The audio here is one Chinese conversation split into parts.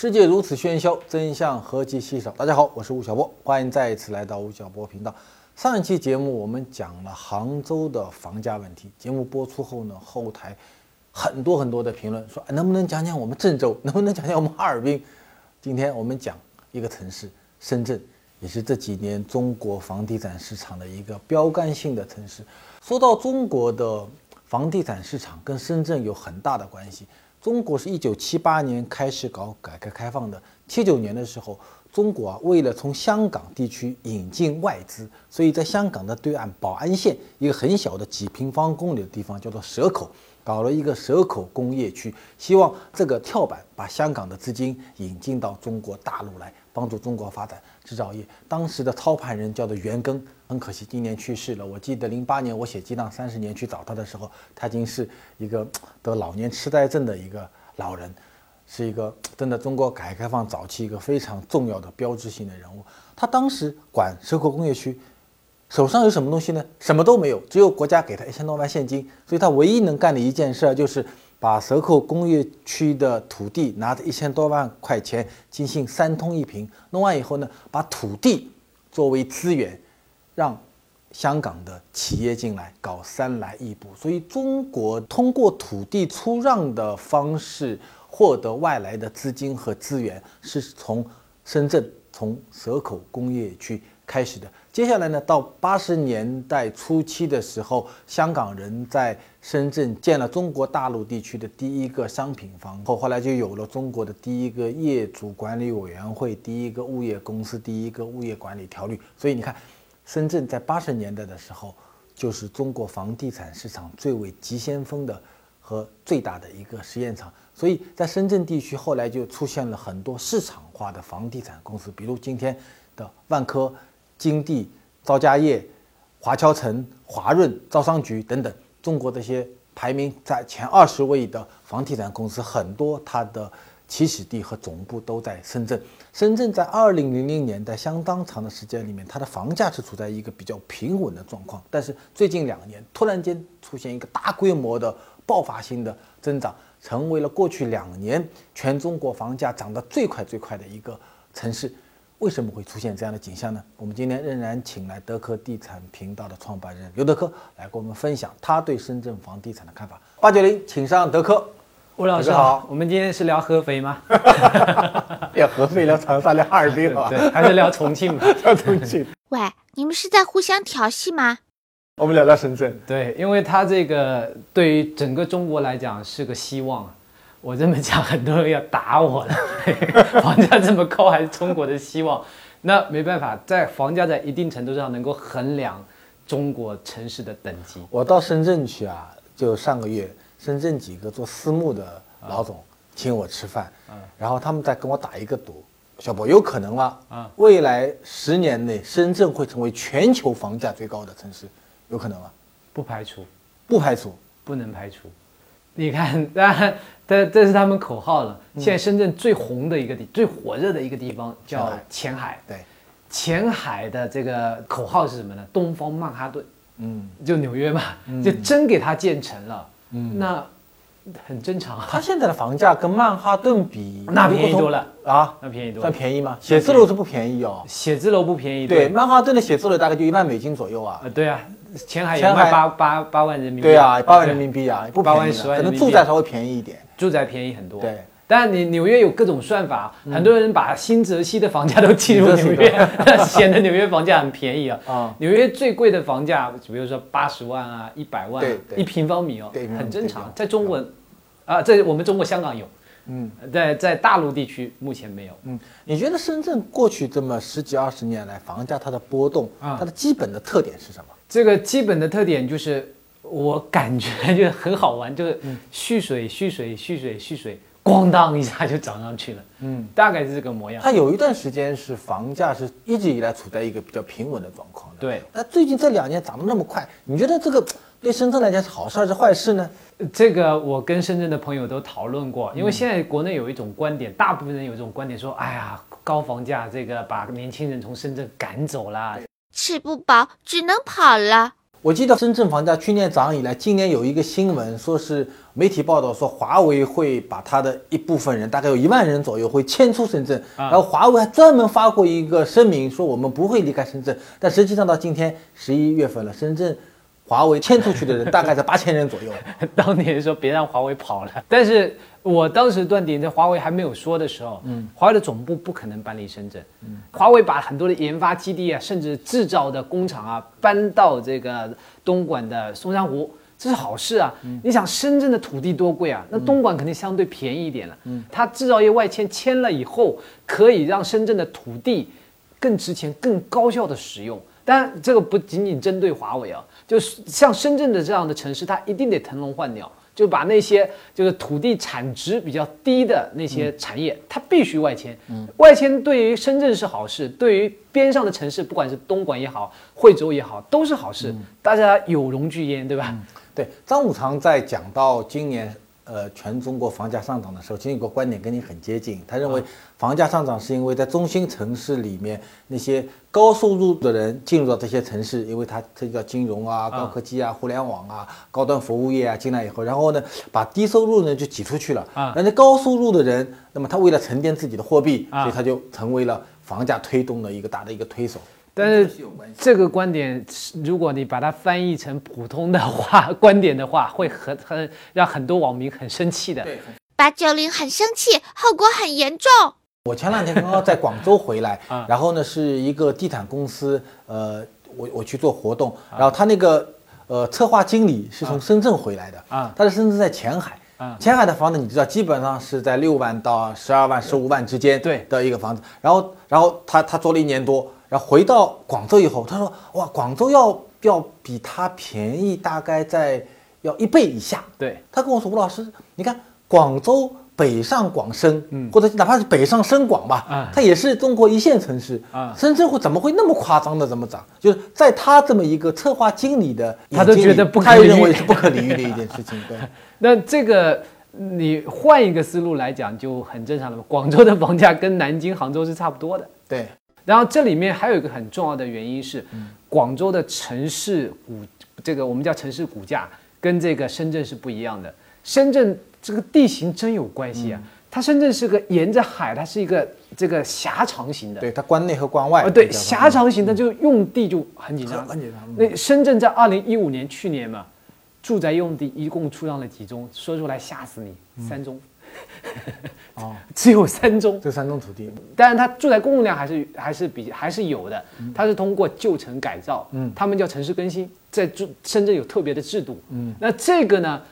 世界如此喧嚣，真相何其稀少。大家好，我是吴晓波，欢迎再一次来到吴晓波频道。上一期节目我们讲了杭州的房价问题，节目播出后呢，后台很多很多的评论说，能不能讲讲我们郑州，能不能讲讲我们哈尔滨？今天我们讲一个城市，深圳，也是这几年中国房地产市场的一个标杆性的城市。说到中国的房地产市场，跟深圳有很大的关系。中国是一九七八年开始搞改革开放的，七九年的时候，中国啊为了从香港地区引进外资，所以在香港的对岸宝安县一个很小的几平方公里的地方叫做蛇口，搞了一个蛇口工业区，希望这个跳板把香港的资金引进到中国大陆来，帮助中国发展制造业。当时的操盘人叫做袁庚，很可惜今年去世了。我记得零八年我写《激荡三十年》去找他的时候，他已经是一个得老年痴呆症的一个老人，是一个真的中国改革开放早期一个非常重要的标志性的人物。他当时管蛇口工业区，手上有什么东西呢？什么都没有，只有国家给他一千多万现金。所以他唯一能干的一件事就是把蛇口工业区的土地拿着一千多万块钱进行三通一平，弄完以后呢，把土地作为资源。让香港的企业进来搞三来一补，所以中国通过土地出让的方式获得外来的资金和资源，是从深圳从蛇口工业区开始的。接下来呢，到八十年代初期的时候，香港人在深圳建了中国大陆地区的第一个商品房，后后来就有了中国的第一个业主管理委员会、第一个物业公司、第一个物业管理条例。所以你看。深圳在八十年代的时候，就是中国房地产市场最为急先锋的和最大的一个实验场。所以在深圳地区，后来就出现了很多市场化的房地产公司，比如今天的万科、金地、招家业、华侨城、华润、招商局等等，中国这些排名在前二十位的房地产公司，很多它的。起始地和总部都在深圳。深圳在二零零零年代相当长的时间里面，它的房价是处在一个比较平稳的状况。但是最近两年突然间出现一个大规模的爆发性的增长，成为了过去两年全中国房价涨得最快最快的一个城市。为什么会出现这样的景象呢？我们今天仍然请来德科地产频道的创办人刘德科来跟我们分享他对深圳房地产的看法。八九零，请上德科。吴老师好，我们今天是聊合肥吗？聊合肥，聊长沙，聊哈尔滨，对，还是聊重庆吧？聊重庆。喂，你们是在互相调戏吗？我们聊聊深圳。对，因为它这个对于整个中国来讲是个希望。我这么讲，很多人要打我了。房价这么高，还是中国的希望？那没办法，在房价在一定程度上能够衡量中国城市的等级。我到深圳去啊，就上个月。深圳几个做私募的老总请我吃饭，然后他们再跟我打一个赌，小博有可能吗？啊，未来十年内深圳会成为全球房价最高的城市，有可能吗？不排除，不排除，不能排除。你看，当然，这这是他们口号了。现在深圳最红的一个地、最火热的一个地方叫前海。对，前海的这个口号是什么呢？东方曼哈顿。嗯，就纽约嘛，就真给它建成了。嗯，那很正常啊。它现在的房价跟曼哈顿比，那便宜多了啊，那便宜多，算便宜吗？写字楼是不便宜哦，写字楼不便宜。对，曼哈顿的写字楼大概就一万美金左右啊。呃，对啊，前海也卖八八八万人民币。对啊，八万人民币啊，不八万十万，可能住宅稍微便宜一点，住宅便宜很多。对。但你纽约有各种算法，很多人把新泽西的房价都计入 纽约，显得纽约房价很便宜啊。啊，纽约最贵的房价，比如说八十万啊，一百万一平方米哦，很正常。在中国，啊，在我们中国香港有，嗯，在在大陆地区目前没有。嗯，你觉得深圳过去这么十几二十年来房价它的波动，它的基本的特点是什么？这个基本的特点就是，我感觉就很好玩，就是蓄水蓄水蓄水蓄水。咣当一下就涨上去了，嗯，大概是这个模样。它有一段时间是房价是一直以来处在一个比较平稳的状况的，对。那最近这两年涨得那么快，你觉得这个对深圳来讲是好事还是坏事呢？这个我跟深圳的朋友都讨论过，因为现在国内有一种观点，大部分人有一种观点说，哎呀，高房价这个把年轻人从深圳赶走了，吃不饱只能跑了。我记得深圳房价去年涨以来，今年有一个新闻说是媒体报道说，华为会把它的一部分人，大概有一万人左右，会迁出深圳。然后华为还专门发过一个声明，说我们不会离开深圳。但实际上到今天十一月份了，深圳华为迁出去的人 大概在八千人左右。当年说别让华为跑了，但是我当时断定，在华为还没有说的时候，嗯，华为的总部不可能搬离深圳。嗯，华为把很多的研发基地啊，甚至制造的工厂啊，搬到这个东莞的松山湖。这是好事啊！你想深圳的土地多贵啊？那东莞肯定相对便宜一点了。嗯，它制造业外迁迁了以后，可以让深圳的土地更值钱、更高效的使用。当然，这个不仅仅针对华为啊，就是像深圳的这样的城市，它一定得腾笼换鸟，就把那些就是土地产值比较低的那些产业，它必须外迁。嗯，外迁对于深圳是好事，对于边上的城市，不管是东莞也好，惠州也好，都是好事。大家有容聚焉，对吧？对张五常在讲到今年，呃，全中国房价上涨的时候，其实有个观点跟你很接近。他认为房价上涨是因为在中心城市里面那些高收入的人进入到这些城市，因为它这叫金融啊、高科技啊、互联网啊、高端服务业啊进来以后，然后呢，把低收入呢就挤出去了啊。那高收入的人，那么他为了沉淀自己的货币，所以他就成为了房价推动的一个大的一个推手。但是这个观点，如果你把它翻译成普通的话观点的话，会很很让很多网民很生气的。对八九零很生气，后果很严重。我前两天刚刚在广州回来，然后呢是一个地产公司，呃，我我去做活动，然后他那个呃策划经理是从深圳回来的啊，他是深圳在前海，前海的房子你知道基本上是在六万到十二万、十五万之间对的一个房子，然后然后他他做了一年多。然后回到广州以后，他说：“哇，广州要要比它便宜，大概在要一倍以下。”对，他跟我说：“吴老师，你看广州北上广深，嗯，或者哪怕是北上深广吧，啊，它也是中国一线城市啊。深圳会怎么会那么夸张的这么涨？就是在他这么一个策划经理的，他都觉得不可认为是不可理喻的一件事情。对，那这个你换一个思路来讲就很正常了。广州的房价跟南京、杭州是差不多的。对。然后这里面还有一个很重要的原因是，广州的城市股，这个我们叫城市股价，跟这个深圳是不一样的。深圳这个地形真有关系啊，它深圳是个沿着海，它是一个这个狭长型的。对，它关内和关外。呃，对，狭长型的就用地就很紧张。很紧张。那深圳在二零一五年去年嘛，住宅用地一共出让了几宗？说出来吓死你，三宗。哦，只有三宗，这三宗土地，但是它住宅供应量还是还是比还是有的，它是通过旧城改造，嗯，他们叫城市更新，在住深圳有特别的制度，嗯，那这个呢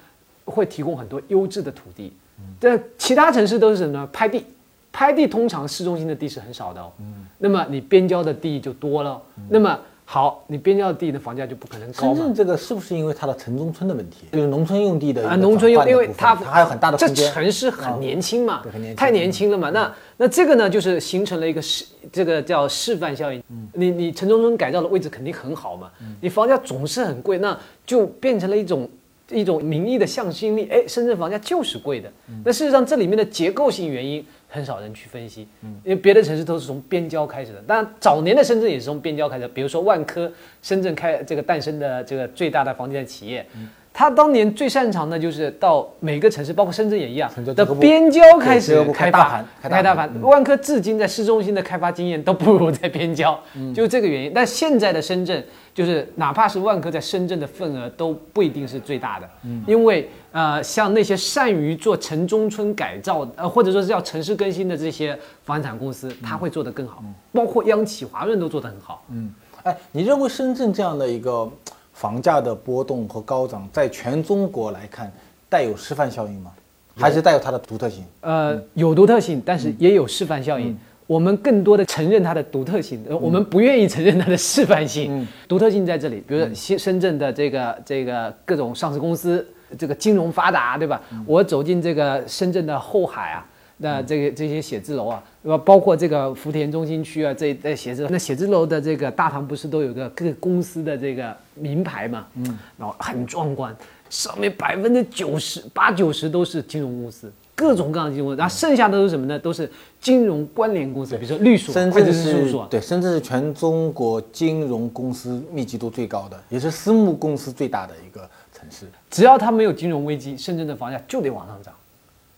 会提供很多优质的土地，但其他城市都是什么呢？拍地，拍地通常市中心的地是很少的哦，嗯，那么你边郊的地就多了，那么。好，你边郊地的房价就不可能高深圳这个是不是因为它的城中村的问题？就是农村用地的啊，农村用，因为它它还有很大的空间。这城市很年轻嘛，太年轻了嘛。那那这个呢，就是形成了一个示，这个叫示范效应。你你城中村改造的位置肯定很好嘛，你房价总是很贵，那就变成了一种一种民意的向心力。哎，深圳房价就是贵的。那事实上这里面的结构性原因。很少人去分析，因为别的城市都是从边郊开始的。当然，早年的深圳也是从边郊开始，比如说万科，深圳开这个诞生的这个最大的房地产企业。他当年最擅长的就是到每个城市，包括深圳也一样的边郊开始开发，开大盘。万科至今在市中心的开发经验都不如在边郊，就这个原因。但现在的深圳，就是哪怕是万科在深圳的份额都不一定是最大的，因为呃，像那些善于做城中村改造，呃，或者说是叫城市更新的这些房产公司，他会做得更好。包括央企、华润都做得很好。嗯，哎，你认为深圳这样的一个？房价的波动和高涨，在全中国来看，带有示范效应吗？还是带有它的独特性？呃，有独特性，但是也有示范效应。我们更多的承认它的独特性，我们不愿意承认它的示范性。独特性在这里，比如说深深圳的这个这个各种上市公司，这个金融发达，对吧？我走进这个深圳的后海啊。那这个这些写字楼啊，对吧？包括这个福田中心区啊，这这写字楼，那写字楼的这个大堂不是都有个各公司的这个名牌嘛？嗯，然后很壮观，上面百分之九十八九十都是金融公司，各种各样的金融，然后剩下的都是什么呢？都是金融关联公司，比如说律所、会计师事务所。对，深圳是全中国金融公司密集度最高的，也是私募公司最大的一个。城市。只要它没有金融危机，深圳的房价就得往上涨，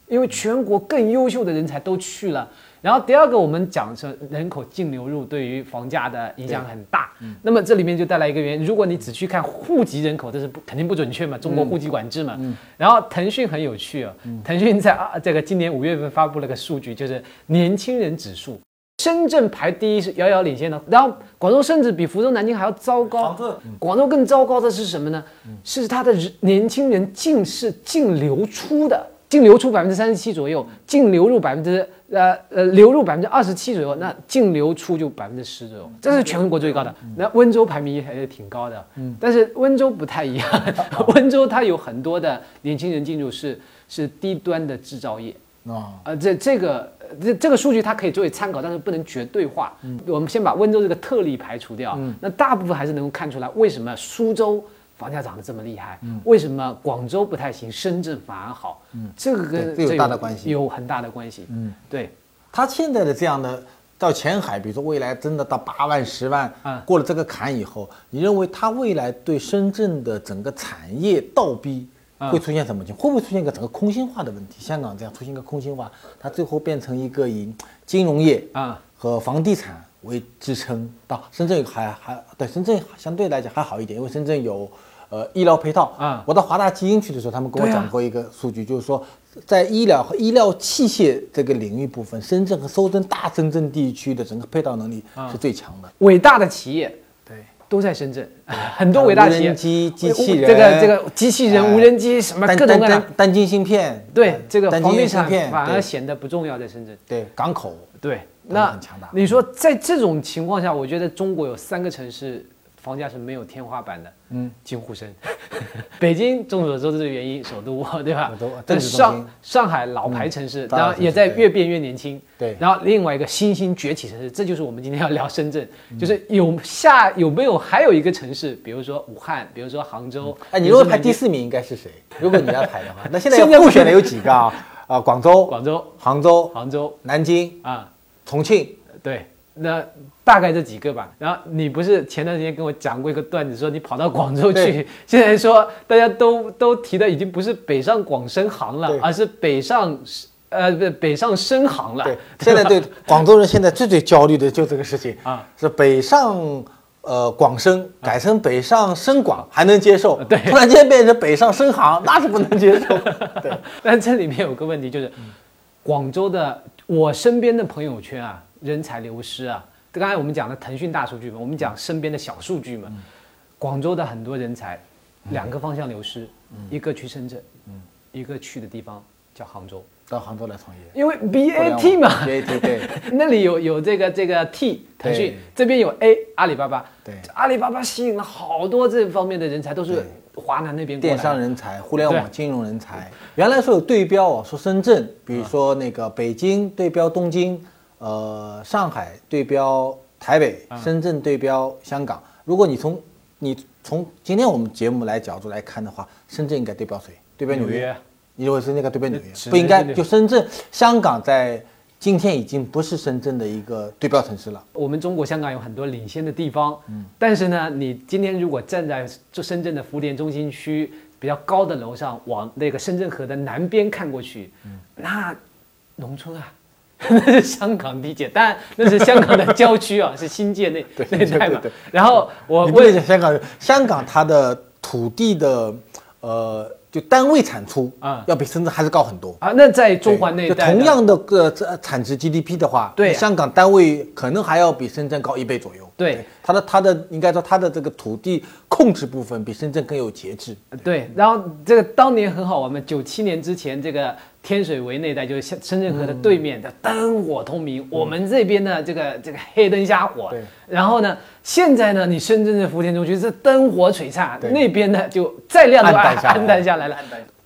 因为全国更优秀的人才都去了。然后第二个，我们讲说人口净流入对于房价的影响很大。那么这里面就带来一个原因，如果你只去看户籍人口，这是不肯定不准确嘛，中国户籍管制嘛。然后腾讯很有趣啊，腾讯在啊这个今年五月份发布了个数据，就是年轻人指数，深圳排第一是遥遥领先的，然后广州甚至比福州、南京还要糟糕。广州更糟糕的是什么呢？是它的年轻人净是净流出的。净流出百分之三十七左右，净流入百分之呃呃流入百分之二十七左右，那净流出就百分之十左右，这是全国最高的。那温州排名还是挺高的，嗯，但是温州不太一样，温州它有很多的年轻人进入是是低端的制造业啊，呃这这个这这个数据它可以作为参考，但是不能绝对化。嗯，我们先把温州这个特例排除掉，那大部分还是能够看出来为什么苏州。房价涨得这么厉害，为什么广州不太行，深圳反而好？嗯，这个跟这有大的关系，有很大的关系。嗯，对，它现在的这样的到前海，比如说未来真的到八万、十万，过了这个坎以后，你认为它未来对深圳的整个产业倒逼会出现什么情况？会不会出现一个整个空心化的问题？香港这样出现一个空心化，它最后变成一个以金融业啊和房地产为支撑。到深圳还还对深圳相对来讲还好一点，因为深圳有。呃，医疗配套啊，我到华大基因去的时候，他们跟我讲过一个数据，就是说，在医疗和医疗器械这个领域部分，深圳和搜证大深圳地区的整个配套能力是最强的。伟大的企业，对，都在深圳，很多伟大企业，机机器人，这个这个机器人、无人机什么各种各样。单晶芯片，对，这个房地产反而显得不重要，在深圳。对，港口，对，那很强大。你说在这种情况下，我觉得中国有三个城市。房价是没有天花板的，嗯，惊呼声，北京众所周知的原因，首都，对吧？首都，上上海老牌城市，然后也在越变越年轻，对。然后另外一个新兴崛起城市，这就是我们今天要聊深圳，就是有下有没有还有一个城市，比如说武汉，比如说杭州。哎，你如果排第四名应该是谁？如果你要排的话，那现在候选的有几个啊？啊，广州、广州、杭州、杭州、南京啊，重庆，对。那大概这几个吧。然后你不是前段时间跟我讲过一个段子，说你跑到广州去，现在说大家都都提的已经不是北上广深杭了，而是北上呃不北上深杭了。对，现在对 广州人现在最最焦虑的就这个事情啊，是北上呃广深改成北上深广还能接受，对，突然间变成北上深杭，那是不能接受。对，但这里面有个问题就是，广州的我身边的朋友圈啊。人才流失啊！刚才我们讲的腾讯大数据嘛，我们讲身边的小数据嘛。广州的很多人才，两个方向流失，一个去深圳，一个去的地方叫杭州，到杭州来创业。因为 BAT 嘛。对对对，那里有有这个这个 T 腾讯，这边有 A 阿里巴巴，对，阿里巴巴吸引了好多这方面的人才，都是华南那边电商人才、互联网金融人才。原来说有对标哦，说深圳，比如说那个北京对标东京。呃，上海对标台北，深圳对标香港。如果你从你从今天我们节目来角度来看的话，深圳应该对标谁？对标纽约？你认为是那个对标纽约？不应该，就深圳、香港在今天已经不是深圳的一个对标城市了。我们中国香港有很多领先的地方，嗯，但是呢，你今天如果站在就深圳的福田中心区比较高的楼上，往那个深圳河的南边看过去，嗯，那农村啊。那 是香港地界，但那是香港的郊区啊，是新界那那带嘛。然后我问一下香港，香港它的土地的呃，就单位产出啊，要比深圳还是高很多啊。那在中环那带，同样的个产值 GDP 的话，对香港单位可能还要比深圳高一倍左右。对它的它的应该说它的这个土地控制部分比深圳更有节制。对，然后这个当年很好玩嘛，九七年之前这个。天水围那带就是深深圳河的对面的灯火通明，我们这边呢这个这个黑灯瞎火。对。然后呢，现在呢，你深圳的福田中区是灯火璀璨，那边呢就再亮都暗暗淡下来了。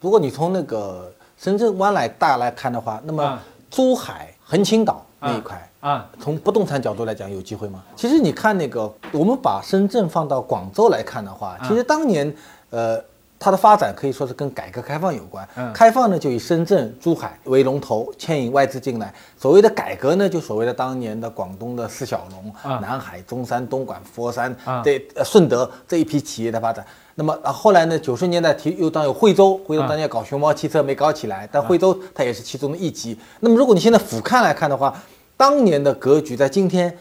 如果你从那个深圳湾来大来看的话，那么珠海横琴岛那一块啊，从不动产角度来讲有机会吗？其实你看那个，我们把深圳放到广州来看的话，其实当年呃。它的发展可以说是跟改革开放有关。嗯，开放呢就以深圳、珠海为龙头，牵引外资进来。所谓的改革呢，就所谓的当年的广东的四小龙，南海、中山、东莞、佛山，对，顺德这一批企业的发展。那么啊，后来呢，九十年代提又当有惠州，惠州当年搞熊猫汽车没搞起来，但惠州它也是其中的一级。那么如果你现在俯瞰来看的话，当年的格局在今天。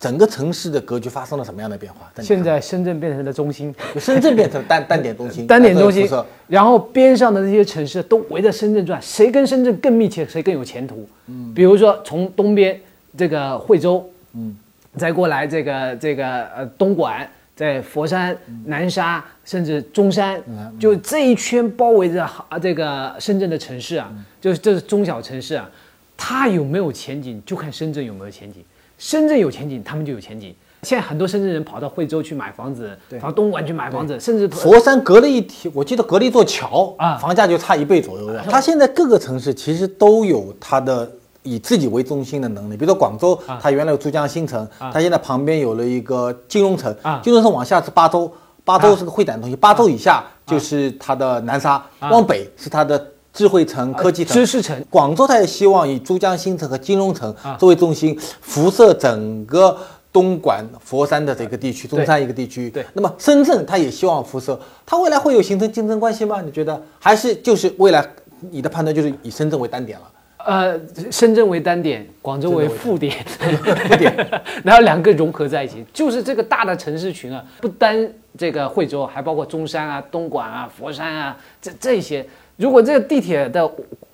整个城市的格局发生了什么样的变化？现在深圳变成了中心，深圳变成了单单点中心，单点中心。然后边上的那些城市都围着深圳转，谁跟深圳更密切，谁更有前途？嗯，比如说从东边这个惠州，嗯，再过来这个这个呃东莞，在佛山、南沙，甚至中山，就这一圈包围着啊这个深圳的城市啊，就是这是中小城市啊，它有没有前景，就看深圳有没有前景。深圳有前景，他们就有前景。现在很多深圳人跑到惠州去买房子，跑东莞去买房子，甚至佛山隔了一条，我记得隔了一座桥啊，房价就差一倍左右。它现在各个城市其实都有它的以自己为中心的能力。比如说广州，它原来有珠江新城，它现在旁边有了一个金融城，金融城往下是巴州，巴州是个会展中心，巴州以下就是它的南沙，往北是它的。智慧城、科技城、知识城，广州它也希望以珠江新城和金融城作为中心，辐射整个东莞、佛山的这个地区，中山一个地区。对，那么深圳它也希望辐射，它未来会有形成竞争关系吗？你觉得？还是就是未来你的判断就是以深圳为单点了？呃，深圳为单点，广州为副点，副 点，然后两个融合在一起，就是这个大的城市群啊，不单这个惠州，还包括中山啊、东莞啊、佛山啊，这这些。如果这个地铁的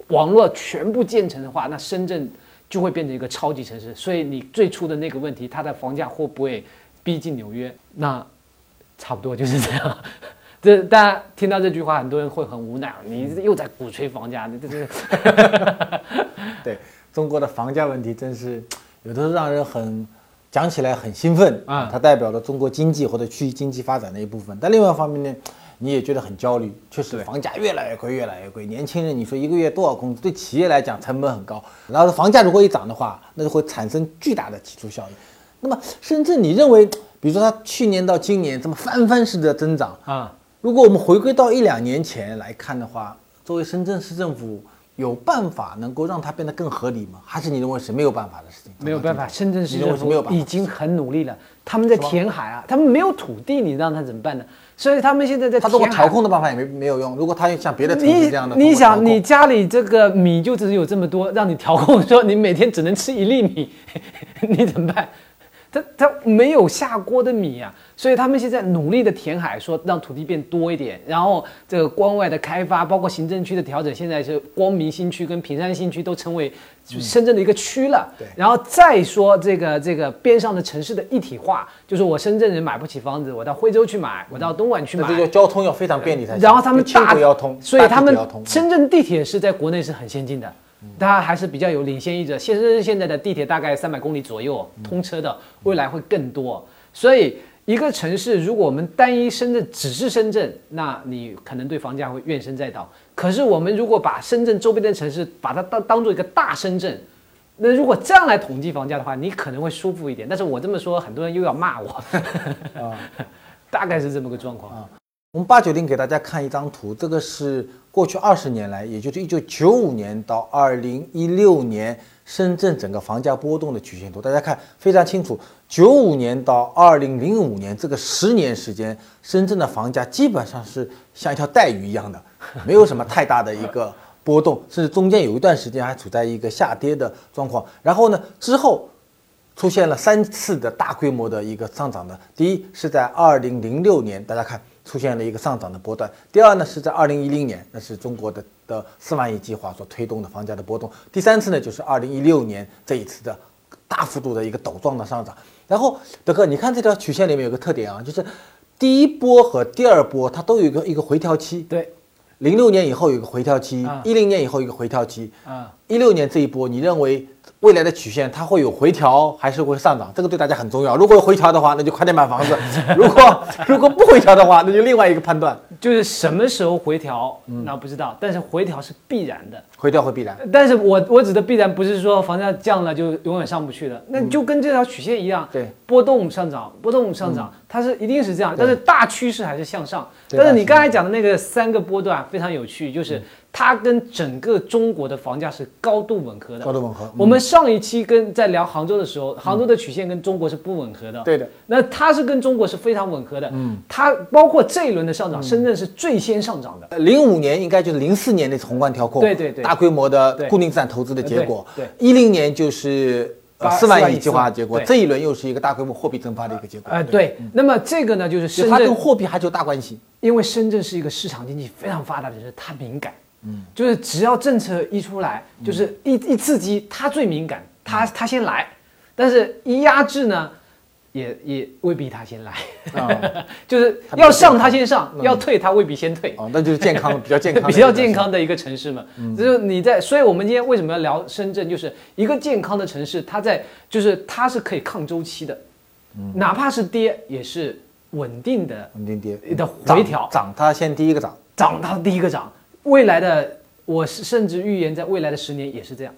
网络全部建成的话，那深圳就会变成一个超级城市。所以你最初的那个问题，它的房价会不会逼近纽约？那差不多就是这样。这大家听到这句话，很多人会很无奈。你又在鼓吹房价，这这。对中国的房价问题，真是有的时候让人很讲起来很兴奋啊。它代表了中国经济或者区域经济发展的一部分。但另外一方面呢？你也觉得很焦虑，确实房价越来越贵，越来越贵。年轻人，你说一个月多少工资？对企业来讲，成本很高。然后房价如果一涨的话，那就会产生巨大的挤出效应。那么深圳，你认为，比如说它去年到今年这么翻番式的增长啊，如果我们回归到一两年前来看的话，作为深圳市政府，有办法能够让它变得更合理吗？还是你认为是没有办法的事情？没有办法，深圳市政府已经很努力了，他们在填海啊，他们没有土地，你让他怎么办呢？所以他们现在在他如果调控的办法也没没有用。如果他像别的城市这样的，你想你家里这个米就只有这么多，让你调控说你每天只能吃一粒米，你怎么办？他他没有下锅的米啊。所以他们现在努力的填海，说让土地变多一点，然后这个关外的开发，包括行政区的调整，现在是光明新区跟平山新区都成为深圳的一个区了。对，然后再说这个这个边上的城市的一体化，就是我深圳人买不起房子，我到惠州去买，我到东莞去买，这个交通要非常便利才行。然后他们大交通，所以他们深圳地铁是在国内是很先进的，它还是比较有领先意志。现在现在的地铁大概三百公里左右通车的，未来会更多，所以。一个城市，如果我们单一深圳只是深圳，那你可能对房价会怨声载道。可是我们如果把深圳周边的城市把它当当做一个大深圳，那如果这样来统计房价的话，你可能会舒服一点。但是我这么说，很多人又要骂我。啊，大概是这么个状况。我们八九零给大家看一张图，这个是过去二十年来，也就是一九九五年到二零一六年深圳整个房价波动的曲线图。大家看非常清楚，九五年到二零零五年这个十年时间，深圳的房价基本上是像一条带鱼一样的，没有什么太大的一个波动，甚至中间有一段时间还处在一个下跌的状况。然后呢，之后出现了三次的大规模的一个上涨的。第一是在二零零六年，大家看。出现了一个上涨的波段。第二呢，是在二零一零年，那是中国的的四万亿计划所推动的房价的波动。第三次呢，就是二零一六年这一次的大幅度的一个陡状的上涨。然后，德哥，你看这条曲线里面有个特点啊，就是第一波和第二波它都有一个一个回调期。对，零六年以后有一个回调期，一零年以后一个回调期。啊，一六年这一波，你认为未来的曲线它会有回调还是会上涨？这个对大家很重要。如果有回调的话，那就快点买房子；如果如果不回调的话，那就另外一个判断，就是什么时候回调，那不知道。但是回调是必然的，回调会必然。但是我我指的必然不是说房价降了就永远上不去的，那就跟这条曲线一样，对，波动上涨，波动上涨，它是一定是这样。但是大趋势还是向上。但是你刚才讲的那个三个波段非常有趣，就是。它跟整个中国的房价是高度吻合的，高度吻合。我们上一期跟在聊杭州的时候，杭州的曲线跟中国是不吻合的。对的，那它是跟中国是非常吻合的。嗯，它包括这一轮的上涨，深圳是最先上涨的。零五年应该就是零四年那次宏观调控，对对对，大规模的固定资产投资的结果。对，一零年就是四万亿计划的结果，这一轮又是一个大规模货币增发的一个结果。哎，对。那么这个呢，就是深圳跟货币还是有大关系，因为深圳是一个市场经济非常发达的城市，它敏感。嗯，就是只要政策一出来，就是一一刺激，他最敏感，他他先来，但是一压制呢，也也未必他先来，就是要上他先上，要退他未必先退，哦，那就是健康 比较健康比较健康的一个城市嘛，嗯。就是你在，所以我们今天为什么要聊深圳，就是一个健康的城市，它在就是它是可以抗周期的，嗯。哪怕是跌也是稳定的，稳定跌。的回调，涨它先第一个涨，涨它第一个涨。未来的，我是甚至预言，在未来的十年也是这样，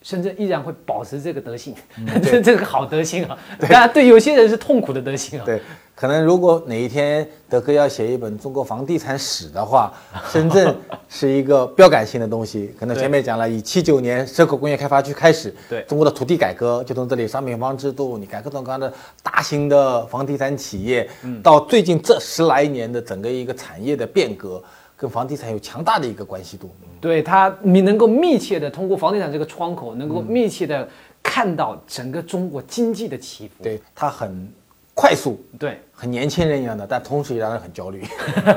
深圳依然会保持这个德性，这这个好德性啊。当然，对有些人是痛苦的德性啊。对，可能如果哪一天德哥要写一本中国房地产史的话，深圳是一个标杆性的东西。可能前面讲了，以七九年蛇口工业开发区开始，对中国的土地改革就从这里，商品房制度，你看各种各样的大型的房地产企业，到最近这十来年的整个一个产业的变革。跟房地产有强大的一个关系度，对它，你能够密切的通过房地产这个窗口，能够密切的看到整个中国经济的起伏。对它很快速，对，很年轻人一样的，但同时也让人很焦虑。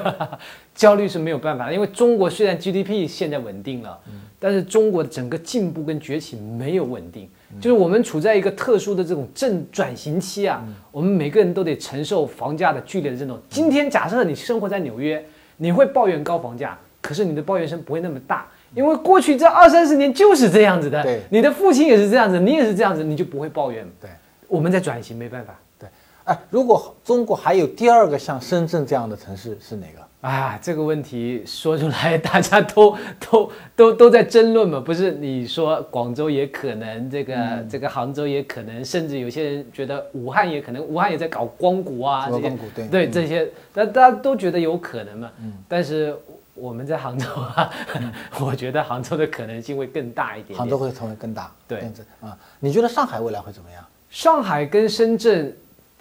焦虑是没有办法的，因为中国虽然 GDP 现在稳定了，但是中国的整个进步跟崛起没有稳定，就是我们处在一个特殊的这种正转型期啊，我们每个人都得承受房价的剧烈的震动。今天假设你生活在纽约。你会抱怨高房价，可是你的抱怨声不会那么大，因为过去这二三十年就是这样子的。对，你的父亲也是这样子，你也是这样子，你就不会抱怨。对，我们在转型，没办法。对，哎，如果中国还有第二个像深圳这样的城市是哪个？啊，这个问题说出来，大家都都都都在争论嘛。不是你说广州也可能，这个这个杭州也可能，甚至有些人觉得武汉也可能，武汉也在搞光谷啊，这些对对这些，那大家都觉得有可能嘛。嗯。但是我们在杭州啊，我觉得杭州的可能性会更大一点。杭州会成为更大。对。啊，你觉得上海未来会怎么样？上海跟深圳。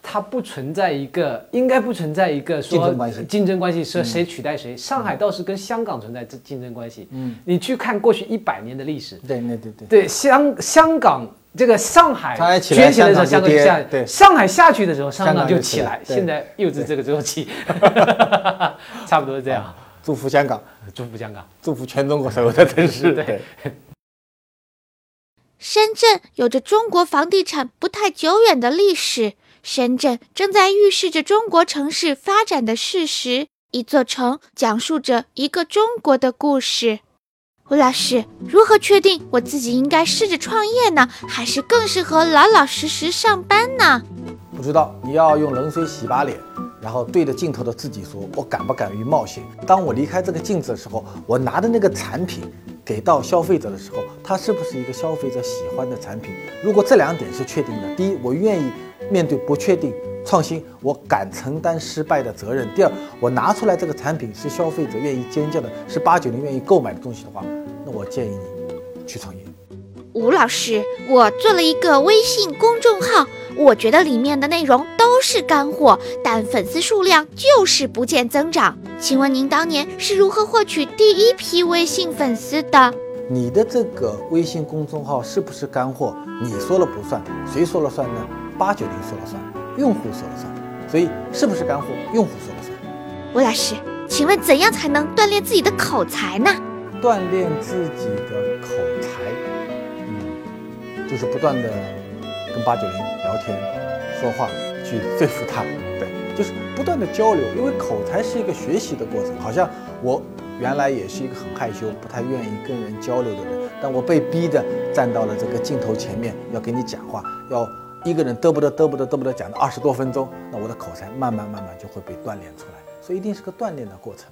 它不存在一个，应该不存在一个说竞争关系，说谁取代谁。上海倒是跟香港存在这竞争关系。嗯，你去看过去一百年的历史。对对对对。对香香港这个上海崛起的时候，香港就下；对上海下去的时候，香港就起来。现在又是这个周期，差不多是这样。祝福香港，祝福香港，祝福全中国所有的城市。对。深圳有着中国房地产不太久远的历史。深圳正在预示着中国城市发展的事实，一座城讲述着一个中国的故事。吴老师，如何确定我自己应该试着创业呢，还是更适合老老实实上班呢？不知道，你要用冷水洗把脸，然后对着镜头的自己说：“我敢不敢于冒险？当我离开这个镜子的时候，我拿的那个产品给到消费者的时候，它是不是一个消费者喜欢的产品？如果这两点是确定的，第一，我愿意。”面对不确定创新，我敢承担失败的责任。第二，我拿出来这个产品是消费者愿意尖叫的，是八九零愿意购买的东西的话，那我建议你去创业。吴老师，我做了一个微信公众号，我觉得里面的内容都是干货，但粉丝数量就是不见增长。请问您当年是如何获取第一批微信粉丝的？你的这个微信公众号是不是干货？你说了不算，谁说了算呢？八九零说了算，用户说了算，所以是不是干货，用户说了算。吴老师，请问怎样才能锻炼自己的口才呢？锻炼自己的口才，嗯，就是不断的跟八九零聊天、说话，去说服他。对，就是不断的交流，因为口才是一个学习的过程。好像我原来也是一个很害羞、不太愿意跟人交流的人。但我被逼的站到了这个镜头前面，要给你讲话，要一个人嘚不得嘚不得嘚不得讲了二十多分钟，那我的口才慢慢慢慢就会被锻炼出来。所以一定是个锻炼的过程。